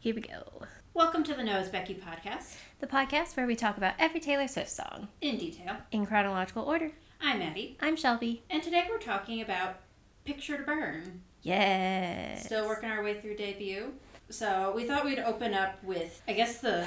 Here we go. Welcome to the Noah's Becky podcast The podcast where we talk about every Taylor Swift song in detail. in chronological order. I'm Maddie, I'm Shelby. and today we're talking about Picture to Burn. Yes. Still working our way through debut. So we thought we'd open up with, I guess, the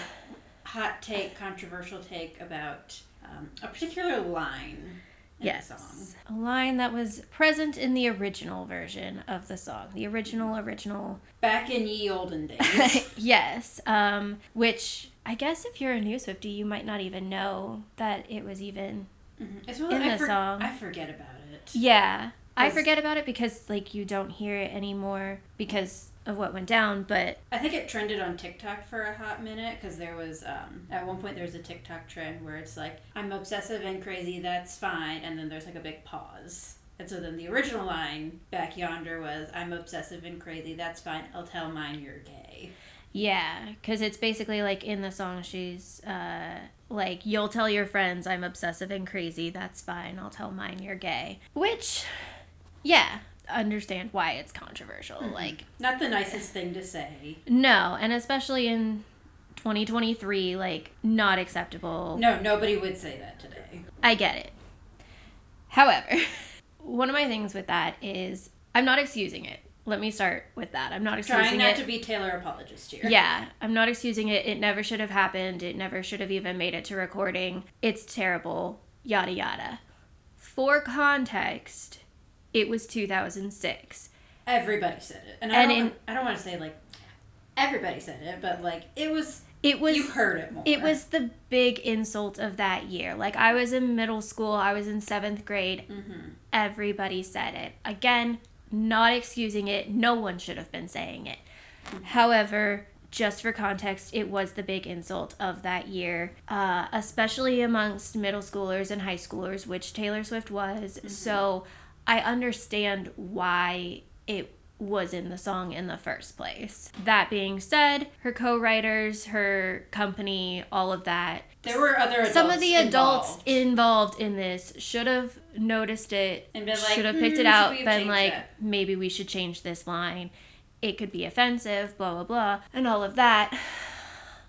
hot take, controversial take about um, a particular line in Yes. A line that was present in the original version of the song. The original, original. Back in ye olden days. yes. Um, which I guess if you're a new Swiftie, you might not even know that it was even. Mhm. As well, In I, the for- song. I forget about it. Yeah. I forget about it because, like, you don't hear it anymore because of what went down, but I think it trended on TikTok for a hot minute because there was um, at one point there was a TikTok trend where it's like I'm obsessive and crazy, that's fine, and then there's like a big pause. And so then the original line back yonder was I'm obsessive and crazy, that's fine. I'll tell mine you're gay. Yeah, because it's basically like in the song, she's uh, like, You'll tell your friends I'm obsessive and crazy. That's fine. I'll tell mine you're gay. Which, yeah, understand why it's controversial. Mm-hmm. Like, Not the nicest thing to say. no, and especially in 2023, like, not acceptable. No, nobody would say that today. I get it. However, one of my things with that is I'm not excusing it. Let me start with that. I'm not excusing Trying not it. to be Taylor apologist here. Yeah, I'm not excusing it. It never should have happened. It never should have even made it to recording. It's terrible. Yada yada. For context, it was 2006. Everybody said it, and I And don't. in- I don't want to say like everybody said it, but like it was. It was you heard it more. it was the big insult of that year. Like I was in middle school, I was in 7th grade. Mm-hmm. Everybody said it. Again, not excusing it. No one should have been saying it. However, just for context, it was the big insult of that year, uh, especially amongst middle schoolers and high schoolers, which Taylor Swift was. So I understand why it was in the song in the first place. That being said, her co writers, her company, all of that, There were other adults some of the adults involved. involved in this should have noticed it And been like, should have "Hmm, picked should it out been like that?" maybe we should change this line it could be offensive blah blah blah and all of that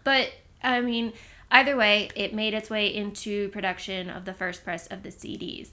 but i mean either way it made its way into production of the first press of the cds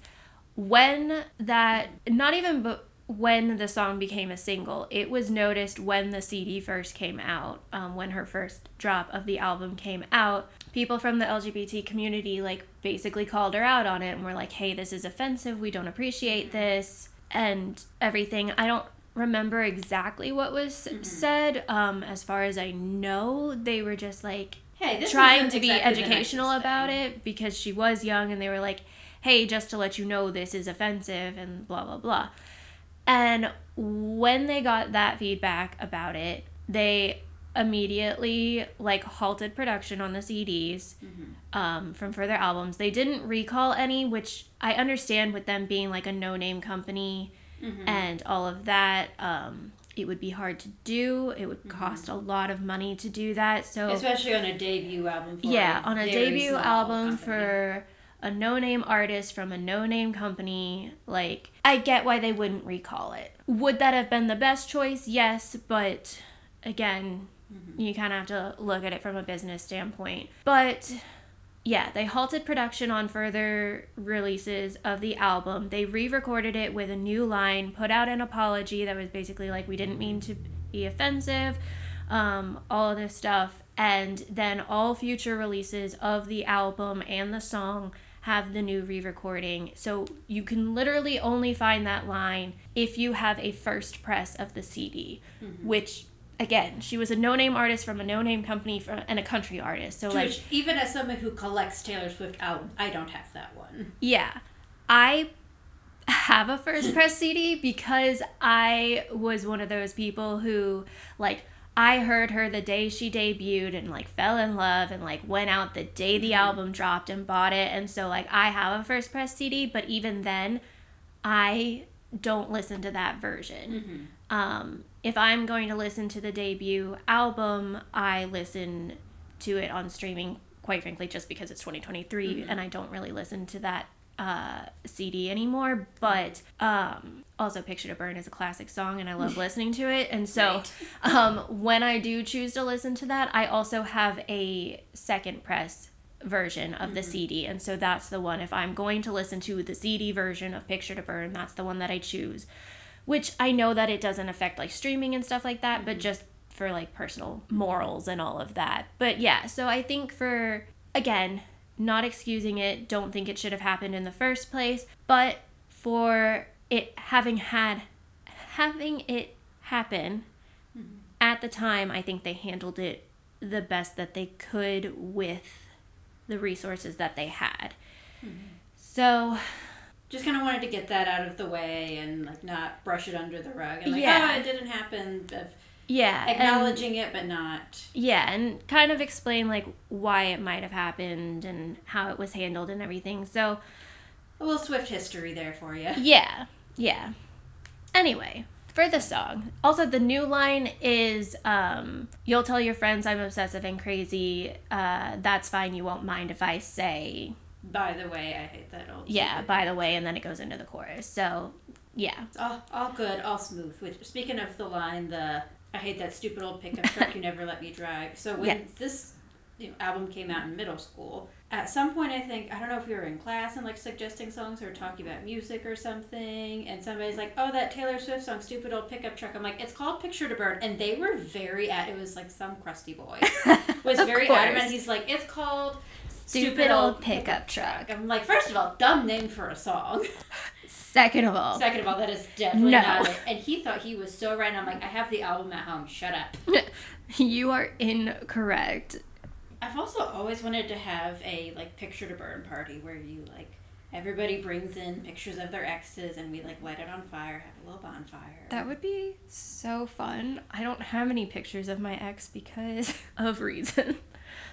when that not even but when the song became a single it was noticed when the cd first came out um, when her first drop of the album came out. People from the lgbt community like basically called her out on it and were like hey this is offensive. We don't appreciate this. And everything i don't remember exactly what was said um, as far as i know they were just like Hey, this trying to be exactly the educational about it because she was young and they were like, hey, just to let you know this is offensive and blah, blah, blah. And when they got that feedback about it, they immediately like halted production on the CDs Mm-hmm. um, from further albums. They didn't recall any, which I understand with them being like a no name company Mm-hmm. and all of that. Um, it would be hard to do. It Mm-hmm. would cost a lot of money to do that. So Especially on a debut album. For yeah, on a debut album company. for a no name artist from a no name company, like, I get why they wouldn't recall it. Would that have been the best choice? Yes, but again, Mm-hmm. you kind of have to look at it from a business standpoint. But yeah, they halted production on further releases of the album. They re recorded it with a new line, put out an apology that was basically like, we didn't mean to be offensive, um, all of this stuff. And then all future releases of the album and the song have the new re recording. So you can literally only find that line if you have a first press of the CD, mm-hmm. which. Again, she was a no-name artist from a no-name company from, and a country artist. So like, Which, even as someone who collects Taylor Swift albums, I don't have that one. Yeah. I have a first press CD because I was one of those people who like I heard her the day she debuted and like fell in love and like went out the day the mm-hmm. album dropped and bought it. And so like I have a first press CD but even then I don't listen to that version. Mm-hmm. Um if I'm going to listen to the debut album, I listen to it on streaming quite frankly just because it's 2023 mm-hmm. and I don't really listen to that uh, CD anymore, but um, also Picture to Burn is a classic song and I love listening to it. And so Right. um, when I do choose to listen to that, I also have a second press version of the CD. And so that's the one, if I'm going to listen to the CD version of Picture to Burn, that's the one that I choose. Which I know that it doesn't affect like streaming and stuff like that, but just for like personal morals and all of that. But yeah, so I think for, again, not excusing it, don't think it should have happened in the first place, but for it having had, having it happen hmm. at the time, I think they handled it the best that they could with the resources that they had. Hmm. So, Just kind of wanted to get that out of the way and like not brush it under the rug and like, Yeah. oh, it didn't happen. Yeah. and- acknowledging it, but not. yeah, and kind of explain like why it might have happened and how it was handled and everything. So, A little Swift history there for you. yeah, yeah. Anyway, for the song. Also, the new line is um, You'll tell your friends I'm obsessive and crazy. Uh, that's fine. You won't mind if I say, By the way, I hate that old. yeah, by the way, and then it goes into the chorus. So, yeah. It's all, all good, all smooth. Which, speaking of the line, the I hate that stupid old pickup truck you never let me drive. So when Yes. this you know, album came out in middle school, at some point I think I don't know if we were in class and like suggesting songs or talking about music or something, and somebody's like, "Oh, that Taylor Swift song, stupid old pickup truck." I'm like, "It's called Picture to Burn," and they were very at. It was like some crusty boy was very course. adamant. He's like, "It's called." Stupid old pickup truck. I'm like, first of all, dumb name for a song. Second of all, Second of all, that is definitely No. not it. And he thought he was so right. And I'm like, I have the album at home. Shut up. you are incorrect. I've also always wanted to have a like picture to burn party where you like everybody brings in pictures of their exes and we like light it on fire, have a little bonfire. That would be so fun. I don't have any pictures of my ex because of reason.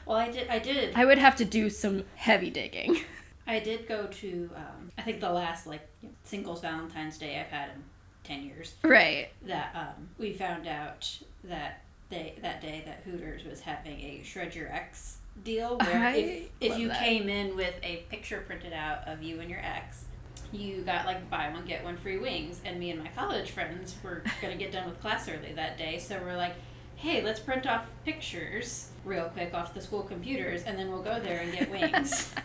well, I did. I did. I would have to do some heavy digging. I did go to. Um, I think the last like singles Valentine's Day I've had in ten years. Right. That um, we found out that day that day that Hooters was having a shred your ex deal where I if if you that. came in with a picture printed out of you and your ex. You got like buy one get one free wings, and me and my college friends were gonna get done with class early that day, so we're like, "Hey, let's print off pictures real quick off the school computers, and then we'll go there and get wings."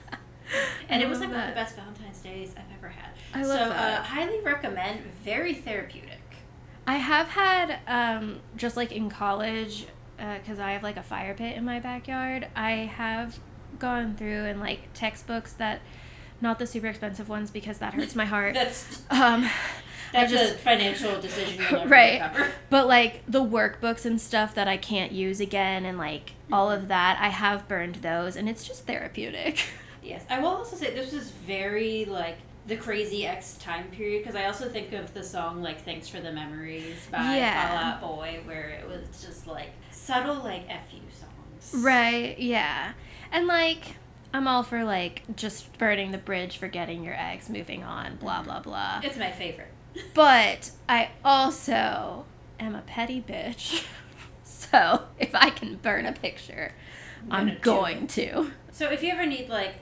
and it was like one of the best Valentine's days I've ever had. I love so, that. Uh, highly recommend. Very therapeutic. I have had, um, just like in college, because I have like a fire pit in my backyard, I have gone through and like textbooks that, not the super expensive ones because that hurts my heart. That's Um, that's just- a financial decision Right. recover. But like the workbooks and stuff that I can't use again and like all of that, I have burned those and it's just therapeutic. Yes, I will also say this was very like the crazy ex time period because I also think of the song like "Thanks for the Memories" by Yeah. Fall Out Boy, where it was just like subtle like fu songs. Right, yeah. And like I'm all for like just burning the bridge, forgetting your ex, moving on, blah mm-hmm. blah blah. It's my favorite. But I also am a petty bitch. So if I can burn a picture, gonna I'm going to. So if you ever need like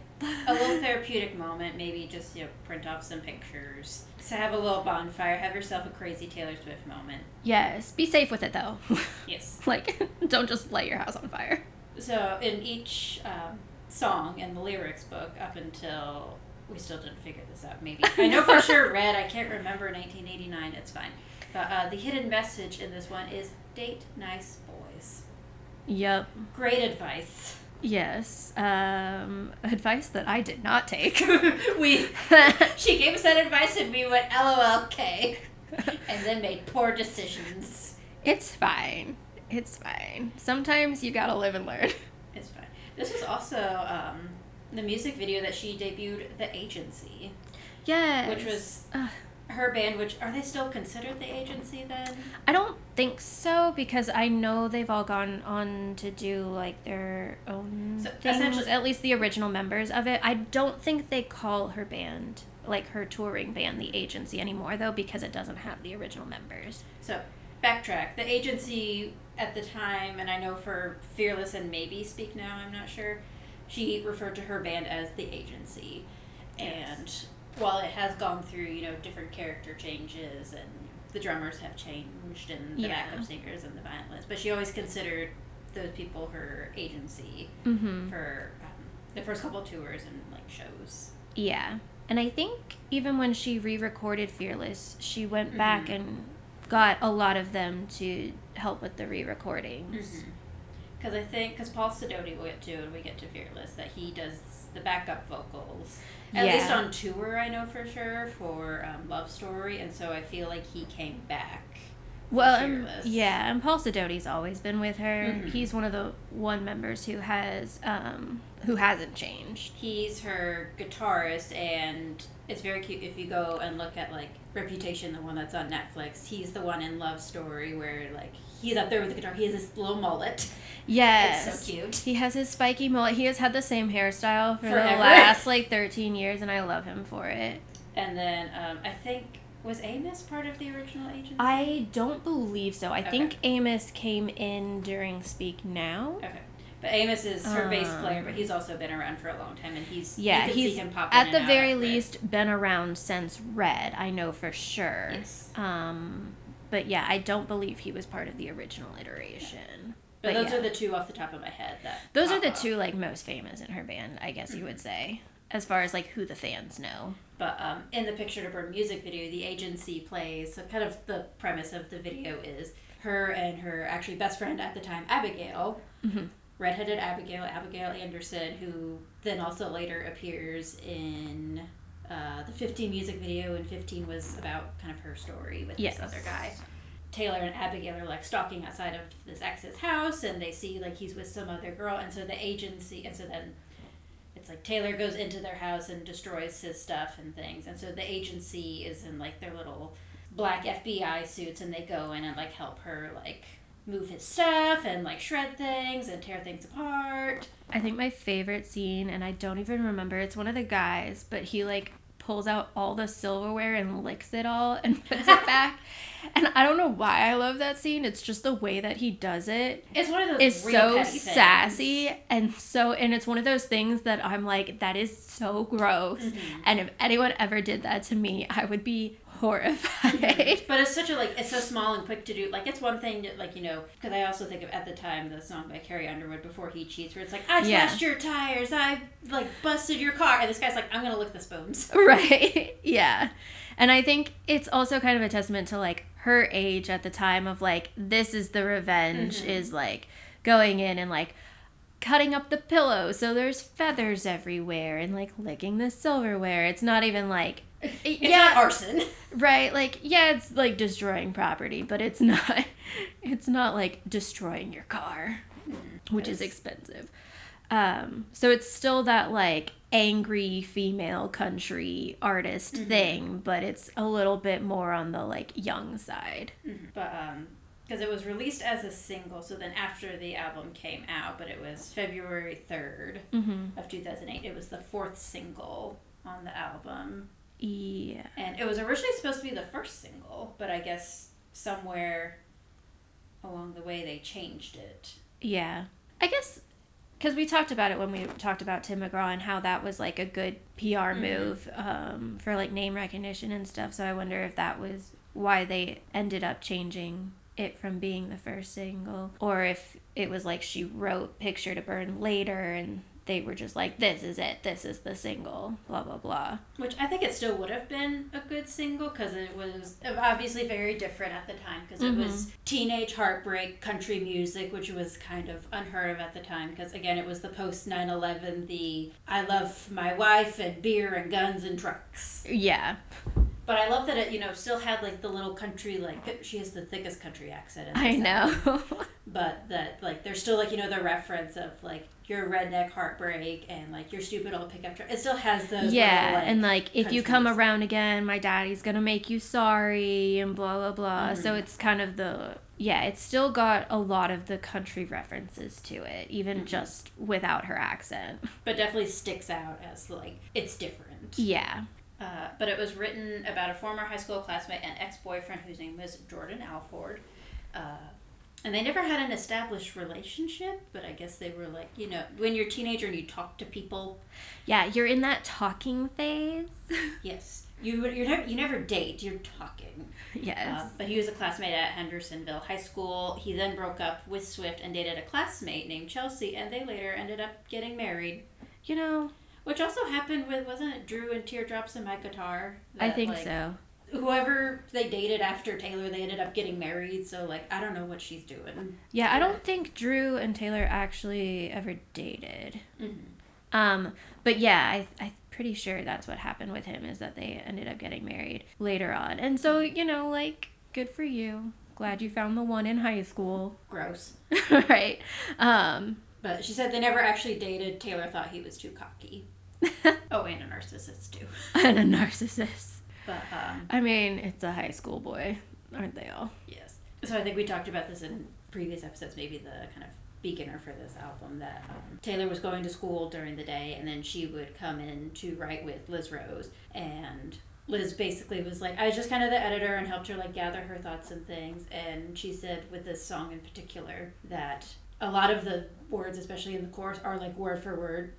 a little therapeutic moment, maybe just you know print off some pictures. So have a little bonfire. Have yourself a crazy Taylor Swift moment. Yes, be safe with it though. Yes. like don't just light your house on fire. So in each um, song in the lyrics book, up until we still didn't figure this out. Maybe I know for sure. Red. I can't remember 1989. It's fine. But uh, the hidden message in this one is date nice boys. Yep. Great advice. Yes. Um, advice that I did not take. we she gave us that advice and we went LOLK and then made poor decisions. it's fine. It's fine. Sometimes you gotta live and learn. It's fine. This was also um, the music video that she debuted, The Agency. Yes. Which was- Ugh. Her band, which are they still considered the agency then? I don't think so because I know they've all gone on to do like their own So, things. essentially- At least the original members of it. I don't think they call her band like her touring band the agency anymore though because it doesn't have the original members. So, backtrack. The agency at the time, and I know for Fearless and maybe Speak Now, I'm not sure, she referred to her band as the agency. and while it has gone through you know different character changes and the drummers have changed and the Yeah. backup singers and the violinists, but she always considered those people her agency Mm-hmm. for um, the first couple tours and like shows. Yeah. And I think even when she re recorded Fearless, she went back Mhm. and got a lot of them to help with the re recordings. Because I think, because Paul Sidoti will get to and we get to Fearless, that he does the backup vocals. At least on tour, I know for sure, for um, Love Story, and so I feel like he came back. Well, Fearless. yeah, and Paul Sidoti's always been with her. Mhm. He's one of the one members who has um who hasn't changed. He's her guitarist, and it's very cute if you go and look at like Reputation, the one that's on Netflix. He's the one in Love Story where like he's up there with the guitar. He has this little mullet. Yes. It's so cute. He has his spiky mullet. He has had the same hairstyle for Forever. the last like 13 years, and I love him for it. And then um, I think was Amos part of the original agency? I don't believe so. I Okay. think Amos came in during Speak Now. Okay. But Amos is her bass Um, player, but he's also been around for a long time, and he's Yeah, he's see him pop at the very least been around since Red. I know for sure. Yes. Um, but yeah, I don't believe he was part of the original iteration. But, But those yeah. are the two off the top of my head that Those are the up. two like most famous in her band, I guess you would say, as far as like who the fans know. But um, in the Picture to Burn music video, the agency plays. So kind of the premise of the video is her and her actually best friend at the time, Abigail, Mhm. redheaded Abigail, Abigail Anderson, who then also later appears in uh, the 15 music video, and 15 was about kind of her story with Yes. this other guy. Taylor and Abigail are like stalking outside of this ex's house, and they see like he's with some other girl, and so the agency, and so then it's like Taylor goes into their house and destroys his stuff and things, and so the agency is in like their little black FBI suits, and they go in and like help her like move his stuff and like shred things and tear things apart. I think my favorite scene, and I don't even remember, it's one of the guys, but he like pulls out all the silverware and licks it all and puts it back. And I don't know why I love that scene. It's just the way that he does it. It's one of those is so petty things. sassy and so and it's one of those things that I'm like that is so gross Mm-hmm. and if anyone ever did that to me I would be horrified But it's such a like it's so small and quick to do. Like it's one thing to like you know because I also think of at the time the song by Carrie Underwood before he cheats where it's like I Yeah. slashed your tires, I like busted your car, and this guy's like I'm gonna lick the spoons. right yeah and I think it's also kind of a testament to like her age at the time of like this is the revenge Mhm. is like going in and like cutting up the pillow so there's feathers everywhere and like licking the silverware it's not even like It's yeah arson. Right, like yeah, it's like destroying property, but it's not it's not like destroying your car, which is expensive. Um so it's still that like angry female country artist Mhm. thing, but it's a little bit more on the like young side. But um, because it was released as a single, so then after the album came out, but it was February third Mhm. of two thousand eight. It was the fourth single on the album, Yeah. and it was originally supposed to be the first single, but I guess somewhere along the way they changed it. Yeah. I guess because we talked about it when we talked about Tim McGraw and how that was like a good PR Mhm. move um, for like name recognition and stuff. So I wonder if that was why they ended up changing it from being the first single or if it was like she wrote Picture to Burn later and they were just like, this is it, this is the single, blah, blah, blah. Which I think it still would have been a good single because it was obviously very different at the time because it was mm-hmm. teenage heartbreak country music, which was kind of unheard of at the time because, again, it was the post 9 11, the I love my wife and beer and guns and trucks. Yeah. But I love that it, you know, still had like the little country, like, she has the thickest country accent. in I know. But that, like, there's still like, you know, the reference of like, your redneck heartbreak and like your stupid old pickup truck. It still has those. yeah, little, like, and like if you come around again, my daddy's gonna make you sorry and blah blah blah. So Mhm. it's kind of the yeah, it's still got a lot of the country references to it, even Mhm. just without her accent. but definitely sticks out as like it's different. Yeah. Uh, but it was written about a former high school classmate and ex-boyfriend whose name was Jordan Alford. Uh, And they never had an established relationship, but I guess they were like, you know, when you're a teenager and you talk to people. Yeah, you're in that talking phase. Yes. You, you're never, you never date, you're talking. yes. Uh, but he was a classmate at Hendersonville High School. He then broke up with Swift and dated a classmate named Chelsea, and they later ended up getting married. you know, Which also happened with, wasn't it Drew and Teardrops in My Guitar? I think like, so. Whoever they dated after Taylor, they ended up getting married, so, like, I don't know what she's doing. Yeah, I don't think Drew and Taylor actually ever dated. Mhm. Um, but yeah, I I'm pretty sure that's what happened with him is that they ended up getting married later on. And so, you know, like good for you. Glad you found the one in high school. Gross. right. Um But she said they never actually dated. Taylor thought he was too cocky. Oh, and a narcissist, too. and a narcissist. But, um, I mean, it's a high school boy, aren't they all? Yes. So I think we talked about this in previous episodes, maybe the kind of beginner for this album, that um, Taylor was going to school during the day and then she would come in to write with Liz Rose. And Liz basically was like, I was just kind of the editor and helped her like gather her thoughts and things. And she said with this song in particular that a lot of the words, especially in the chorus, are like word for word.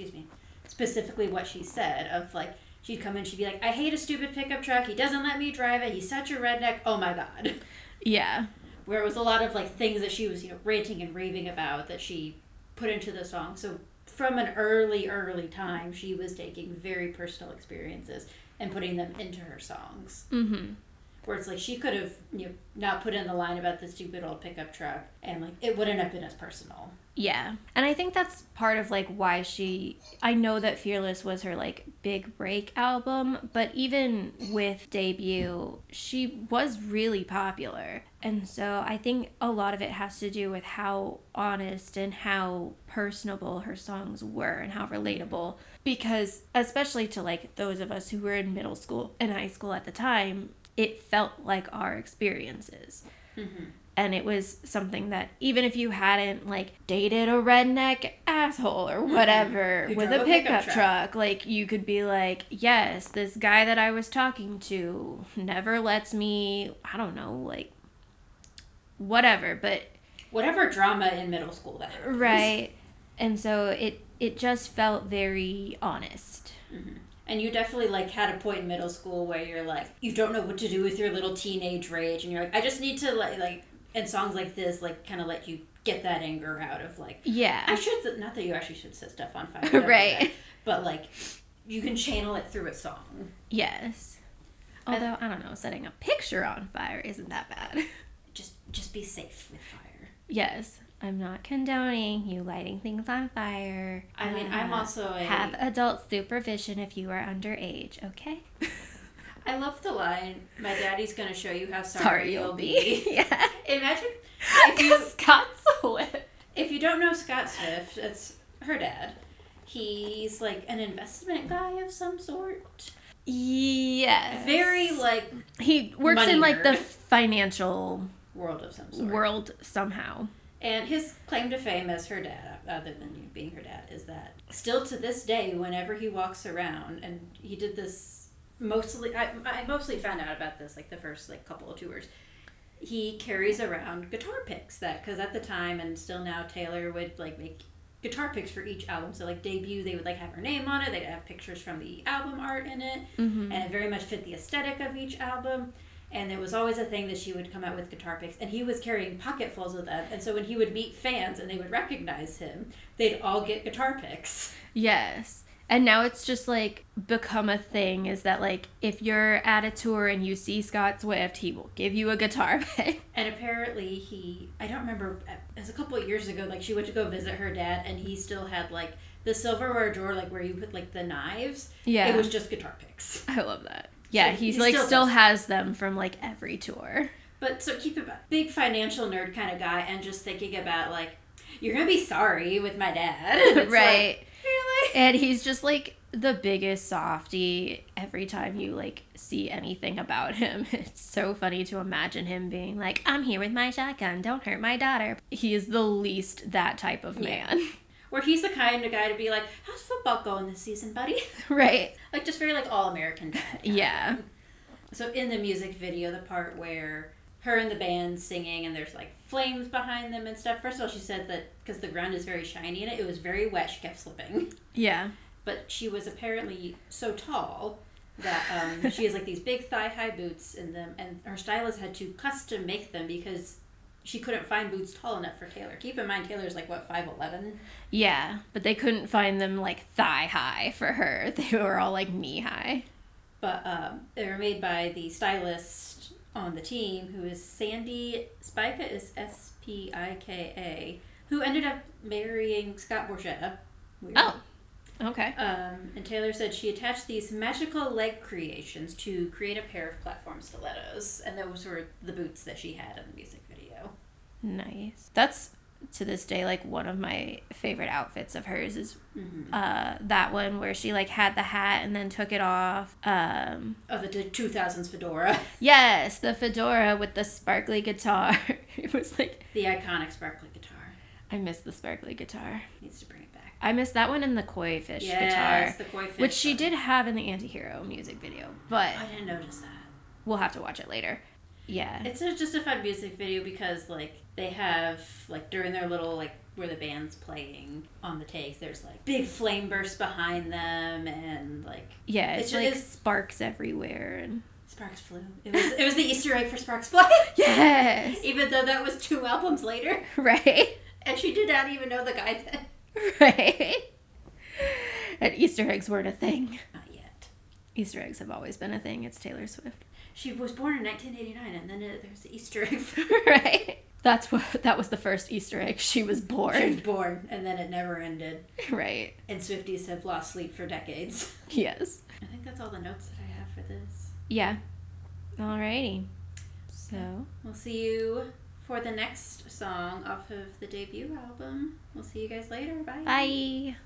Excuse me. Specifically what she said of like she'd come in, she'd be like, I hate a stupid pickup truck. He doesn't let me drive it. He's such a redneck. Oh my god. Yeah. Where it was a lot of like things that she was, you know, ranting and raving about that she put into the song. So from an early, early time, she was taking very personal experiences and putting them into her songs. Mhm. Where it's like she could have, you know, not put in the line about the stupid old pickup truck and like it wouldn't have been as personal. Yeah. And I think that's part of like why she I know that Fearless was her like big break album, but even with debut, she was really popular. And so I think a lot of it has to do with how honest and how personable her songs were and how relatable because especially to like those of us who were in middle school and high school at the time, it felt like our experiences. Mm-hmm. And it was something that even if you hadn't like dated a redneck asshole or mm-hmm. whatever Who with a pickup truck. truck like you could be like yes this guy that i was talking to never lets me i don't know like whatever but Whatever drama in middle school that right. And so it it just felt very honest mm-hmm. And you definitely like had a point in middle school where you're like you don't know what to do with your little teenage rage and you're like I just need to like like and songs like this like kind of let you get that anger out of like Yeah. I should not that you actually should set stuff on fire Right. that, but like you can channel it through a song. Yes. Although i don't know setting a picture on fire isn't that bad. Just just be safe with fire. Yes, I'm not condoning you lighting things on fire. I mean I'm Uh, also a have adult supervision if you are underage. Okay. I love the line my daddy's gonna show you how sorry, Sorry, you'll you'll be, be. yeah. imagine if you Scott Swift. If you don't know Scott Swift, it's her dad. He's like an investment guy of some sort. Yes. Very like He works in like the financial world of some sort. world somehow. And his claim to fame as her dad, other than being her dad, is that still to this day, whenever he walks around, and he did this mostly, I, I mostly found out about this like the first like couple of tours. He carries around guitar picks that because at the time and still now Taylor would like make guitar picks for each album. So like debut, they would like have her name on it. They'd have pictures from the album art in it, Mm-hmm. and it very much fit the aesthetic of each album. And it was always a thing that she would come out with guitar picks, and he was carrying pocketfuls of them. And so when he would meet fans and they would recognize him, they'd all get guitar picks. Yes. And now it's just like become a thing is that like if you're at a tour and you see Scott Swift, he will give you a guitar pick. And apparently he, I don't remember, it was a couple of years ago, like she went to go visit her dad, and he still had like the silverware drawer, like where you put like the knives. Yeah. It was just guitar picks. I love that. Yeah, he's he like still still has them from like every tour. But so keep it big financial nerd kind of guy, and just thinking about like, you're gonna be sorry with my dad. Right. Like, really? and he's just like the biggest softy every time you like see anything about him. It's so funny to imagine him being like, I'm here with my shotgun, don't hurt my daughter. He is the least that type of man. Where he's the kind of guy to be like, "How's football going this season, buddy?" right. like just very like all American. Yeah. So in the music video, the part where her and the band singing, and there's like flames behind them and stuff. First of all, she said that because the ground is very shiny in it, it was very wet. She kept slipping. Yeah. But she was apparently so tall that um, she has like these big thigh high boots in them, and her stylist had to custom make them because she couldn't find boots tall enough for Taylor. Keep in mind, Taylor's like what five eleven. Yeah, but they couldn't find them like thigh high for her. They were all like knee high. But um, they were made by the stylist on the team, who is Sandy Spika, is S P I K A, who ended up marrying Scott Borchetta. Weird. Oh. Okay. Um, and Taylor said she attached these magical leg creations to create a pair of platform stilettos, and those were the boots that she had in the music. Nice. That's to this day like one of my favorite outfits of hers is Mm-hmm. uh that one where she like had the hat and then took it off. Um Oh, the two thousands fedora, yes, the fedora with the sparkly guitar. it was like the iconic sparkly guitar. I miss the sparkly guitar. Needs to bring it back. I miss that one in the koi fish yes, guitar. the koi fish Which she did have in the anti-hero music video, but I didn't notice that. we'll have to watch it later. Yeah. It's a, just a fun music video because like they have like during their little like where the band's playing on the takes, there's like big flame bursts behind them and like Yeah, It's it's, ju- like it's- sparks everywhere and Sparks flew. It was it was the Easter egg for Sparks Fly. Yes. even though that was two albums later, Right. and she did not even know the guy then. Right. And Easter eggs weren't a thing. Not yet. Easter eggs have always been a thing. It's Taylor Swift. She was born in 1989, and then it, there's the Easter egg. Right. That's what that was the first Easter egg. She was born. she was born. born, and then it never ended. right. And Swifties have lost sleep for decades. Yes. I think that's all the notes that I have for this. Yeah. Alrighty. So We'll see you for the next song off of the debut album. We'll see you guys later. Bye. bye.